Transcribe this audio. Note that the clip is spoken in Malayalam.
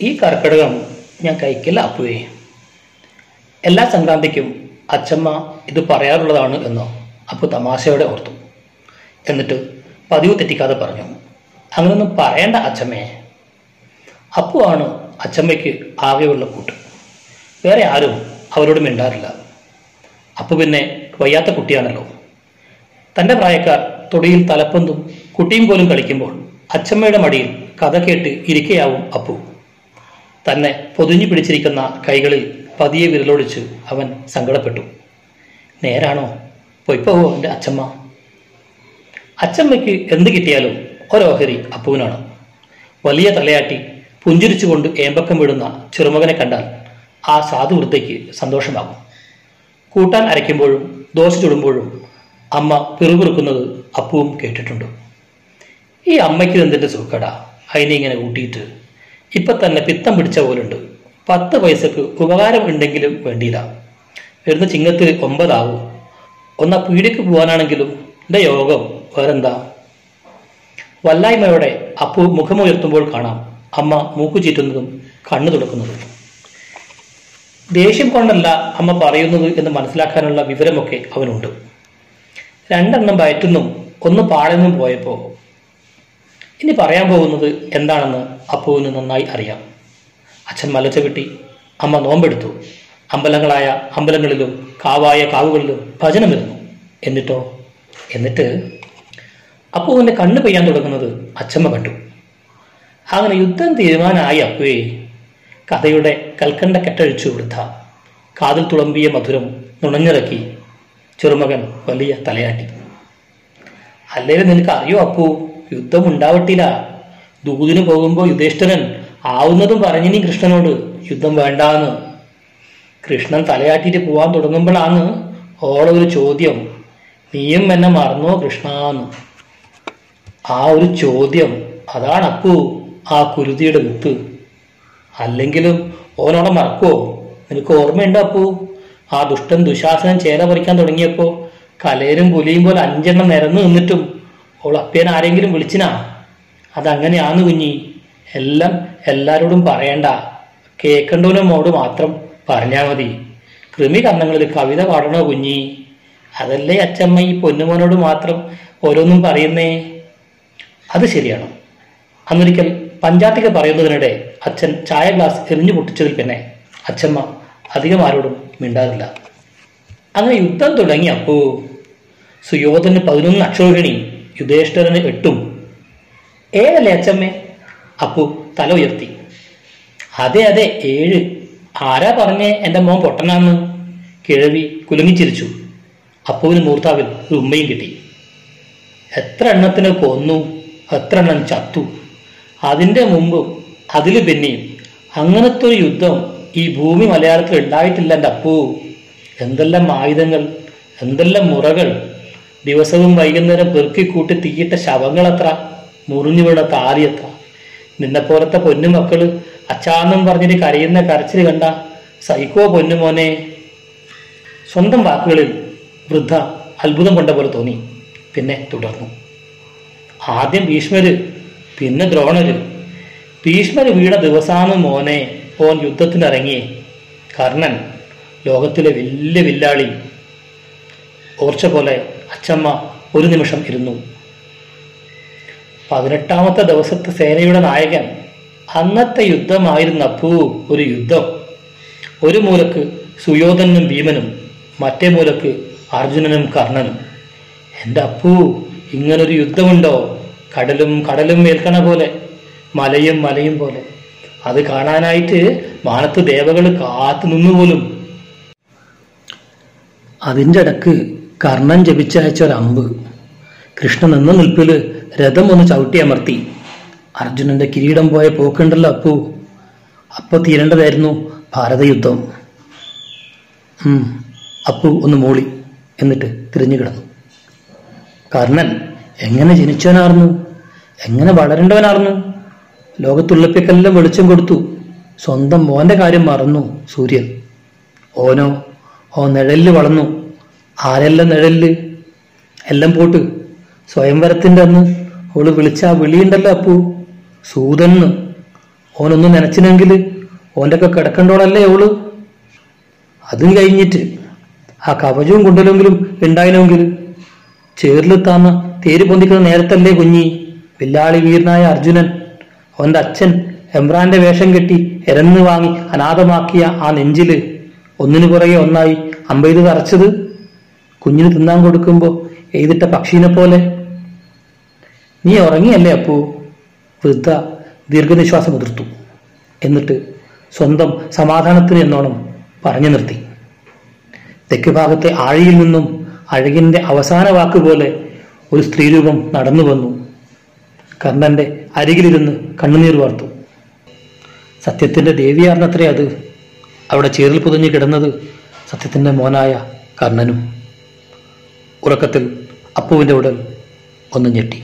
ഈ കർക്കിടകം ഞാൻ കഴിക്കില്ല അപ്പുവേ. എല്ലാ സംക്രാന്തിക്കും അച്ചമ്മ ഇത് പറയാറുള്ളതാണ് എന്ന് അപ്പു തമാശയോടെ ഓർത്തു. എന്നിട്ട് പതിവ് തെറ്റിക്കാതെ പറഞ്ഞു അങ്ങനൊന്നും പറയണ്ട അച്ചമ്മയെ അപ്പു ആണ് അച്ചമ്മയ്ക്ക് ആകെയുള്ള കൂട്ട്. വേറെ ആരും അവരോട് മിണ്ടാറില്ല. അപ്പു പിന്നെ വയ്യാത്ത കുട്ടിയാണല്ലോ. തന്റെ പ്രായക്കാർ തൊടിയിൽ തലപ്പന്തും കുട്ടിയും പോലും കളിക്കുമ്പോൾ അച്ചമ്മയുടെ മടിയിൽ കഥ കേട്ട് ഇരിക്കയാവും അപ്പു. തന്നെ പൊതിഞ്ഞു പിടിച്ചിരിക്കുന്ന കൈകളിൽ പതിയെ വിരലൊടിച്ച് അവൻ സങ്കടപ്പെട്ടു. നേരാണോ? പൊയ്പോവോ എന്റെ അച്ഛമ്മ അച്ചമ്മയ്ക്ക് എന്ത് കിട്ടിയാലും ഒരോഹരി അപ്പുവിനാണ് വലിയ തലയാട്ടി പുഞ്ചിരിച്ചുകൊണ്ട് ഏമ്പക്കം വിടുന്ന ചെറുമകനെ കണ്ടാൽ ആ സാധു വൃദ്ധയ്ക്ക് സന്തോഷമാകും. കൂട്ടാൻ അരയ്ക്കുമ്പോഴും ദോശ ചുടുമ്പോഴും അമ്മ പിറുപിറുക്കുന്നത് അപ്പുവും കേട്ടിട്ടുണ്ട്. ഈ അമ്മയ്ക്ക് എന്തിന്റെ സുഖടാ? അതിനെ ഇങ്ങനെ കൂട്ടിയിട്ട് ഇപ്പൊ തന്നെ പിത്തം പിടിച്ച പോലുണ്ട്. പത്ത് പൈസക്ക് ഉപകാരം ഉണ്ടെങ്കിലും വേണ്ടിയില്ല. വരുന്ന ചിങ്ങത്തിൽ ഒമ്പതാവും. ഒന്നാ പീടിക്ക് പോകാനാണെങ്കിലും എന്റെ യോഗം വേറെന്താ? വല്ലായ്മയോടെ അപ്പു മുഖമുയർത്തുമ്പോൾ കാണാം. അമ്മ മൂക്കു ചീറ്റുന്നതും കണ്ണു തുടക്കുന്നതും ദേഷ്യം കൊണ്ടല്ല അമ്മ പറയുന്നത് എന്ന് മനസ്സിലാക്കാനുള്ള വിവരമൊക്കെ അവനുണ്ട്. രണ്ടെണ്ണം വയറ്റുന്നും ഒന്ന് പാളെന്നും പോയപ്പോൾ ഇനി പറയാൻ പോകുന്നത് എന്താണെന്ന് അപ്പുവിന് നന്നായി അറിയാം. അച്ഛൻ മലച്ച കിട്ടി അമ്മ നോമ്പെടുത്തു. അമ്പലങ്ങളായ അമ്പലങ്ങളിലും കാവായ കാവുകളിലും ഭജനം വരുന്നു എന്നിട്ടോ? എന്നിട്ട് അപ്പുവിന്റെ കണ്ണ് പെയ്യാൻ തുടങ്ങുന്നത് അച്ഛമ്മ കണ്ടു. അങ്ങനെ യുദ്ധം തീരുമാനമായി അപ്പുവേ. കഥയുടെ കൽക്കണ്ട കെട്ടഴിച്ചു വൃദ്ധ കാതിൽ തുളമ്പിയ മധുരം നുണഞ്ഞിറക്കി ചെറുമകൻ വലിയ തലയാട്ടി. അല്ലെങ്കിൽ നിനക്ക് അറിയോ അപ്പു? യുദ്ധം ഉണ്ടാവട്ടില്ല ദൂതിന് പോകുമ്പോൾ യുധിഷ്ഠിരൻ ആവുന്നതും പറഞ്ഞിനി കൃഷ്ണനോട് യുദ്ധം വേണ്ടാന്ന്. കൃഷ്ണൻ തലയാട്ടിയിട്ട് പോവാൻ തുടങ്ങുമ്പോഴാണ് ഓളെ ഒരു ചോദ്യം. നീയും എന്നെ മറന്നോ കൃഷ്ണാന്ന്? ആ ഒരു ചോദ്യം അതാണ് അപ്പു ആ കുരുതിയുടെ മുത്ത്. അല്ലെങ്കിലും ഓനോടെ മറക്കുവോ? നിനക്ക് ഓർമ്മയുണ്ടോ അപ്പു? ആ ദുഷ്ടൻ ദുശാസനം ചേല പറിക്കാൻ തുടങ്ങിയപ്പോൾ കലയരും പുലിയും പോലെ അഞ്ചെണ്ണം നിരന്ന് നിന്നിട്ടും ഓൾ അപ്പേൻ ആരെങ്കിലും വിളിച്ചിനാ? അതങ്ങനെയാന്ന് കുഞ്ഞി. എല്ലാം എല്ലാരോടും പറയണ്ട. കേൾക്കണ്ടവനോട് മാത്രം പറഞ്ഞാൽ മതി. കൃമി കർണങ്ങളിൽ കവിത പാടണോ കുഞ്ഞി? അതല്ലേ അച്ചമ്മ ഈ പൊന്നുമോനോട് മാത്രം ഓരോന്നും പറയുന്നേ? അത് ശരിയാണ്. അന്നൊരിക്കൽ പഞ്ചാത്തിക്ക് പറയുന്നതിനിടെ അച്ഛൻ ചായ ഗ്ലാസ് എറിഞ്ഞു പൊട്ടിച്ചതിൽ പിന്നെ അച്ഛമ്മ അധികം ആരോടും മിണ്ടാറില്ല അങ്ങനെ യുദ്ധം തുടങ്ങി അപ്പോ. സുയോധന് പതിനൊന്ന് അക്ഷോഹിണി യുധേഷ്ഠരന് എട്ടും. ഏഴല്ലേ അച്ഛമ്മേ അപ്പു തല ഉയർത്തി. അതെ അതെ ഏഴ്. ആരാ പറഞ്ഞേ എന്റെ മോൻ പൊട്ടനാന്ന്? കിഴവി കുലുങ്ങിച്ചിരിച്ചു. അപ്പുവിന് മൂർത്താവിൽ ഒരു ഉമ്മയും കിട്ടി. എത്ര എണ്ണത്തിന് കൊന്നു എത്ര എണ്ണം ചത്തു. അതിന്റെ മുമ്പും അതിൽ പിന്നെയും അങ്ങനത്തെ ഒരു യുദ്ധം ഈ ഭൂമി മലയാളത്തിൽ ഉണ്ടായിട്ടില്ല എന്റെ അപ്പു. എന്തെല്ലാം ആയുധങ്ങൾ എന്തെല്ലാം മുറകൾ ദിവസവും വൈകുന്നേരം പെറുക്കിക്കൂട്ടി തീയിട്ട ശവങ്ങളത്ര? മുറിഞ്ഞു വീണ താലി നിന്നെ നിന്നെപ്പോലത്തെ പൊന്നു മക്കൾ അച്ചാന്നും പറഞ്ഞിട്ട് കരയുന്ന കരച്ചിൽ കണ്ട സൈക്കോ പൊന്നുമോനെ സ്വന്തം വാക്കുകളിൽ വൃദ്ധ അത്ഭുതം കൊണ്ട പോലെ തോന്നി. പിന്നെ തുടർന്നു. ആദ്യം ഭീഷ്മര് പിന്നെ ദ്രോണര്. ഭീഷ്മര് വീണ ദിവസാന്ന് മോനെ ഓൻ യുദ്ധത്തിനിറങ്ങിയേ. കർണൻ ലോകത്തിലെ വലിയ വില്ലാളി ഓർച്ച പോലെ അച്ചമ്മ ഒരു നിമിഷം ഇരുന്നു. പതിനെട്ടാമത്തെ ദിവസത്തെ സേനയുടെ നായകൻ അന്നത്തെ യുദ്ധമായിരുന്ന അപ്പൂ ഒരു യുദ്ധം. ഒരു മൂലക്ക് സുയോധനും ഭീമനും മറ്റേ മൂലക്ക് അർജുനനും കർണനും. എന്റെ അപ്പൂ ഇങ്ങനൊരു യുദ്ധമുണ്ടോ? കടലും കടലും ഏൽക്കണ പോലെ മലയും മലയും പോലെ. അത് കാണാനായിട്ട് മാനത്ത് ദേവകൾ കാത്തു നിന്നുപോലും അതിന്റെ ഇടയ്ക്ക് കർണൻ ജപിച്ചയച്ച അമ്പ്. കൃഷ്ണൻ എന്ന നിൽപ്പിൽ രഥം ഒന്ന് ചവിട്ടി അമർത്തി. അർജുനന്റെ കിരീടം പോയ പോക്കുണ്ടല്ലോ അപ്പു. അപ്പൊ തീരേണ്ടതായിരുന്നു ഭാരതയുദ്ധം. അപ്പു ഒന്ന് മൂളി എന്നിട്ട് തിരിഞ്ഞു കിടന്നു. കർണൻ എങ്ങനെ ജനിച്ചവനാർന്നു? എങ്ങനെ വളരേണ്ടവനാർന്നു? ലോകത്തുള്ളപ്പിക്കെല്ലാം വെളിച്ചം കൊടുത്തു. സ്വന്തം മോന്റെ കാര്യം മറന്നു സൂര്യൻ. ഓനോ ഓ നിഴലിൽ വളർന്നു. ആരെല്ലാം നിഴലിൽ? എല്ലാം പോട്ട്. സ്വയംവരത്തിന്റെ അന്ന് ഓൾ വിളിച്ച വിളിയുണ്ടല്ലോ അപ്പു. സൂതന്ന് ഓനൊന്നും നനച്ചിനെങ്കിൽ ഓന്റെ ഒക്കെ കിടക്കണ്ടോളല്ലേ ഓൾ അതും കഴിഞ്ഞിട്ട് ആ കവചവും കൊണ്ടല്ലെങ്കിലും ഉണ്ടായില്ലെങ്കിൽ ചേറിലെത്താന്ന് തേര് പൊന്തിക്കുന്ന നേരത്തല്ലേ കുഞ്ഞി. വില്ലാളി വീരനായ അർജുനൻ അവന്റെ അച്ഛൻ എംബ്രാന്റെ വേഷം കെട്ടി എരന്ന് വാങ്ങി അനാഥമാക്കിയ ആ നെഞ്ചിൽ ഒന്നിനു പുറകെ ഒന്നായി അമ്പെയ്ത് തറച്ചത് കുഞ്ഞിന് തിന്നാൻ കൊടുക്കുമ്പോ എഴുതിട്ട പക്ഷീനെ പോലെ. നീ ഉറങ്ങിയല്ലേ അപ്പു? വൃദ്ധ ദീർഘനിശ്വാസം എതിർത്തു എന്നിട്ട് സ്വന്തം സമാധാനത്തിന് എന്നോണം പറഞ്ഞു നിർത്തി. തെക്ക് ഭാഗത്തെ ആഴിയിൽ നിന്നും അഴകിന്റെ അവസാന വാക്കുപോലെ ഒരു സ്ത്രീരൂപം നടന്നു വന്നു. കർണന്റെ അരികിലിരുന്ന് കണ്ണുനീർ വാർത്തു. സത്യത്തിന്റെ ദേവിയാർന്നത്രേ അത്. അവിടെ ചേറിൽ പുതഞ്ഞു കിടന്നത് സത്യത്തിന്റെ മോനായ കർണനും. ഉറക്കത്തിൽ അപ്പുവിന്റെ ഉടൽ ഒന്ന് ഞെട്ടി.